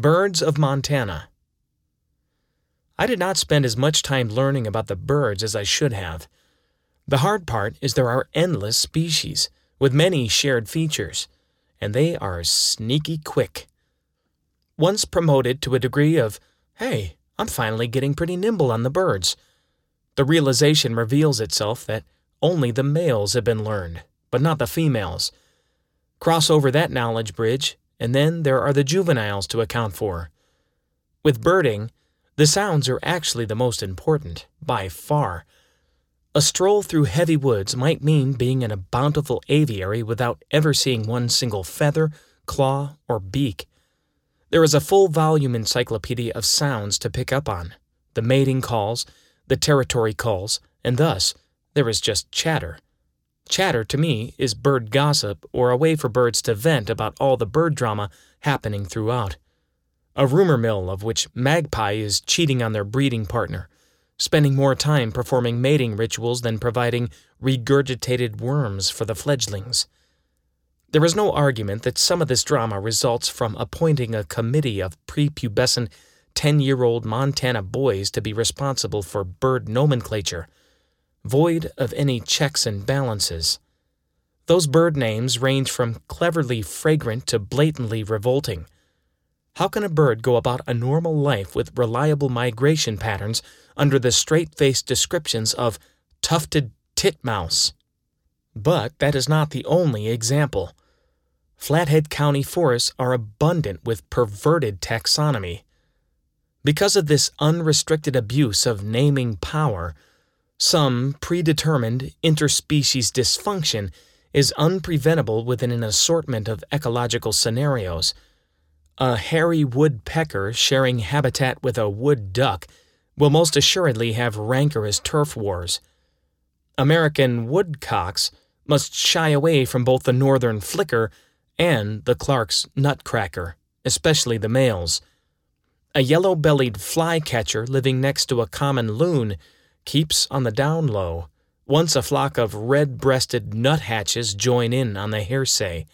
Birds of Montana. I did not spend as much time learning about the birds as I should have. The hard part is there are endless species, with many shared features, and they are sneaky quick. Once promoted to a degree of, hey, I'm finally getting pretty nimble on the birds, the realization reveals itself that only the males have been learned, but not the females. Cross over that knowledge bridge, and then there are the juveniles to account for. With birding, the sounds are actually the most important, by far. A stroll through heavy woods might mean being in a bountiful aviary without ever seeing one single feather, claw, or beak. There is a full volume encyclopedia of sounds to pick up on the mating calls, the territory calls, and thus there is just chatter. Chatter, to me, is bird gossip or a way for birds to vent about all the bird drama happening throughout. A rumor mill of which magpie is cheating on their breeding partner, spending more time performing mating rituals than providing regurgitated worms for the fledglings. There is no argument that some of this drama results from appointing a committee of prepubescent 10 year old Montana boys to be responsible for bird nomenclature void of any checks and balances. Those bird names range from cleverly fragrant to blatantly revolting. How can a bird go about a normal life with reliable migration patterns under the straight faced descriptions of tufted titmouse? But that is not the only example. Flathead County forests are abundant with perverted taxonomy. Because of this unrestricted abuse of naming power, some predetermined interspecies dysfunction is unpreventable within an assortment of ecological scenarios. A hairy woodpecker sharing habitat with a wood duck will most assuredly have rancorous turf wars. American woodcocks must shy away from both the northern flicker and the Clark's nutcracker, especially the males. A yellow bellied flycatcher living next to a common loon keeps on the down low. Once a flock of red breasted nuthatches join in on the hearsay.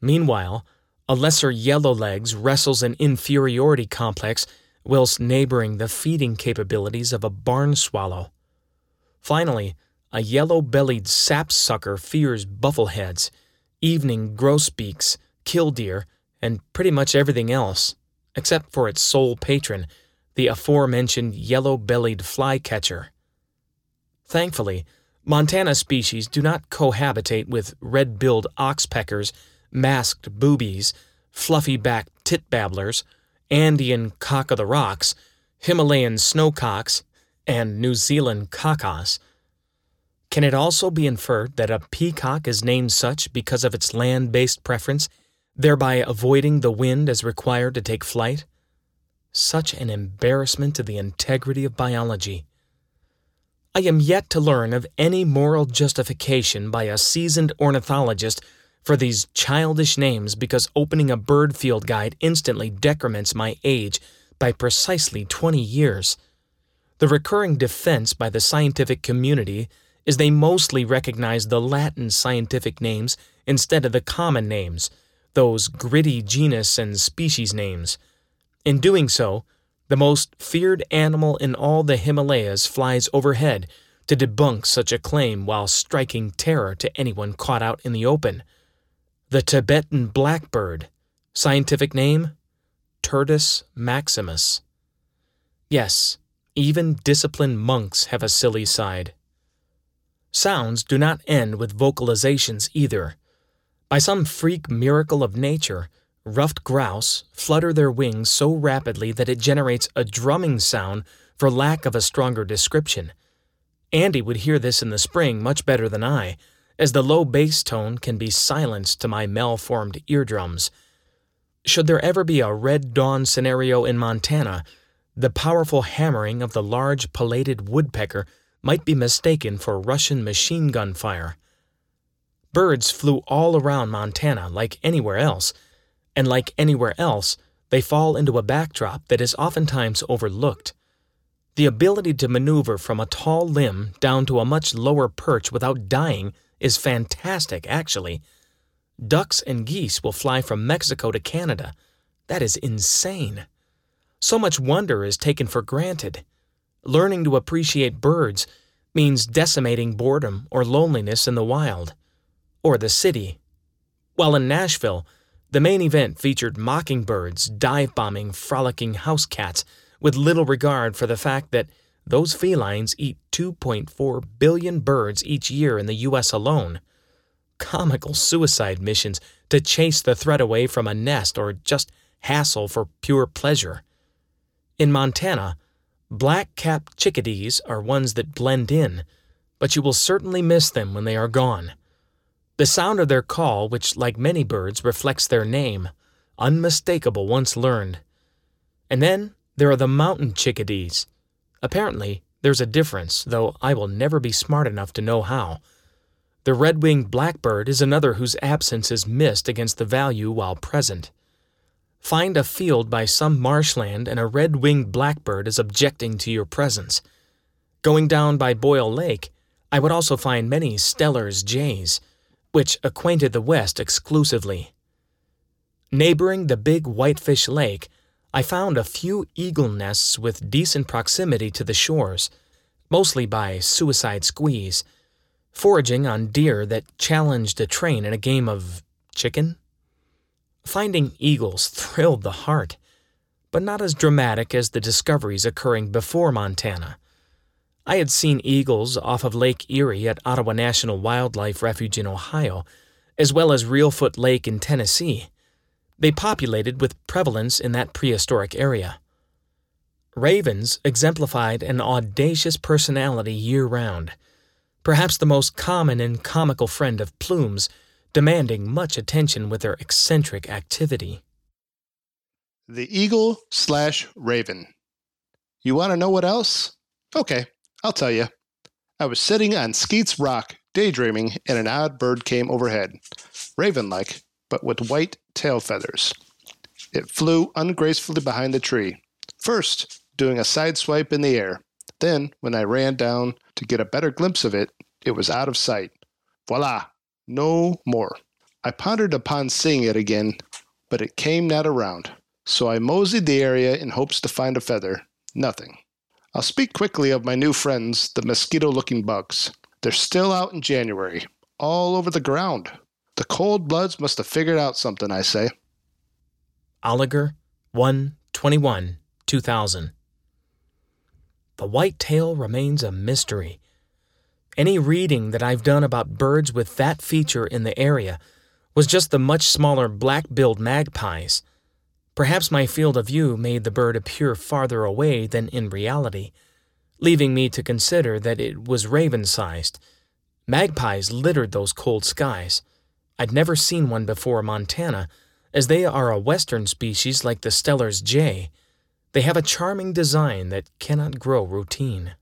Meanwhile, a lesser yellowlegs wrestles an inferiority complex whilst neighboring the feeding capabilities of a barn swallow. Finally, a yellow bellied sapsucker fears buffleheads, evening grosbeaks, killdeer, and pretty much everything else, except for its sole patron, the aforementioned yellow bellied flycatcher. Thankfully, Montana species do not cohabitate with red billed oxpeckers, masked boobies, fluffy backed titbabblers, Andean cock of the rocks, Himalayan snowcocks, and New Zealand kakas. Can it also be inferred that a peacock is named such because of its land based preference, thereby avoiding the wind as required to take flight? Such an embarrassment to the integrity of biology. I am yet to learn of any moral justification by a seasoned ornithologist for these childish names because opening a bird field guide instantly decrements my age by precisely 20 years. The recurring defense by the scientific community is they mostly recognize the Latin scientific names instead of the common names, those gritty genus and species names. In doing so, the most feared animal in all the Himalayas flies overhead to debunk such a claim while striking terror to anyone caught out in the open. The Tibetan blackbird, scientific name Turdus maximus. Yes, even disciplined monks have a silly side. Sounds do not end with vocalizations either. By some freak miracle of nature, ruffed grouse flutter their wings so rapidly that it generates a drumming sound for lack of a stronger description. Andy would hear this in the spring much better than I, as the low bass tone can be silenced to my malformed eardrums. Should there ever be a red dawn scenario in Montana, the powerful hammering of the large pileated woodpecker might be mistaken for Russian machine gun fire. Birds flew all around Montana like anywhere else and like anywhere else, they fall into a backdrop that is oftentimes overlooked. The ability to maneuver from a tall limb down to a much lower perch without dying is fantastic, actually. Ducks and geese will fly from Mexico to Canada. That is insane. So much wonder is taken for granted. Learning to appreciate birds means decimating boredom or loneliness in the wild, or the city. While in Nashville, the main event featured mockingbirds dive bombing frolicking house cats with little regard for the fact that those felines eat 2.4 billion birds each year in the U.S. alone. Comical suicide missions to chase the threat away from a nest or just hassle for pure pleasure. In Montana, black capped chickadees are ones that blend in, but you will certainly miss them when they are gone. The sound of their call, which, like many birds, reflects their name, unmistakable once learned. And then there are the mountain chickadees. Apparently, there's a difference, though I will never be smart enough to know how. The red winged blackbird is another whose absence is missed against the value while present. Find a field by some marshland and a red winged blackbird is objecting to your presence. Going down by Boyle Lake, I would also find many Steller's jays, which acquainted the West exclusively. Neighboring the big Whitefish Lake, I found a few eagle nests with decent proximity to the shores, mostly by suicide squeeze, foraging on deer that challenged a train in a game of chicken. Finding eagles thrilled the heart, but not as dramatic as the discoveries occurring before Montana. I had seen eagles off of Lake Erie at Ottawa National Wildlife Refuge in Ohio, as well as Reelfoot Lake in Tennessee. They populated with prevalence in that prehistoric area. Ravens exemplified an audacious personality year round, perhaps the most common and comical friend of plumes demanding much attention with their eccentric activity. The Eagle slash Raven. You want to know what else? Okay, I'll tell you. I was sitting on Skeets Rock, daydreaming, and an odd bird came overhead, raven like, but with white tail feathers. It flew ungracefully behind the tree, first doing a side swipe in the air. Then, when I ran down to get a better glimpse of it, it was out of sight. Voila! No more. I pondered upon seeing it again, but it came not around. So I moseyed the area in hopes to find a feather. Nothing. I'll speak quickly of my new friends, the mosquito looking bugs. They're still out in January, all over the ground. The cold bloods must have figured out something, I say. Oliger, 1 21 2000. The white tail remains a mystery. Any reading that I've done about birds with that feature in the area was just the much smaller black billed magpies. Perhaps my field of view made the bird appear farther away than in reality, leaving me to consider that it was raven sized. Magpies littered those cold skies. I'd never seen one before Montana, as they are a western species like the Steller's jay. They have a charming design that cannot grow routine.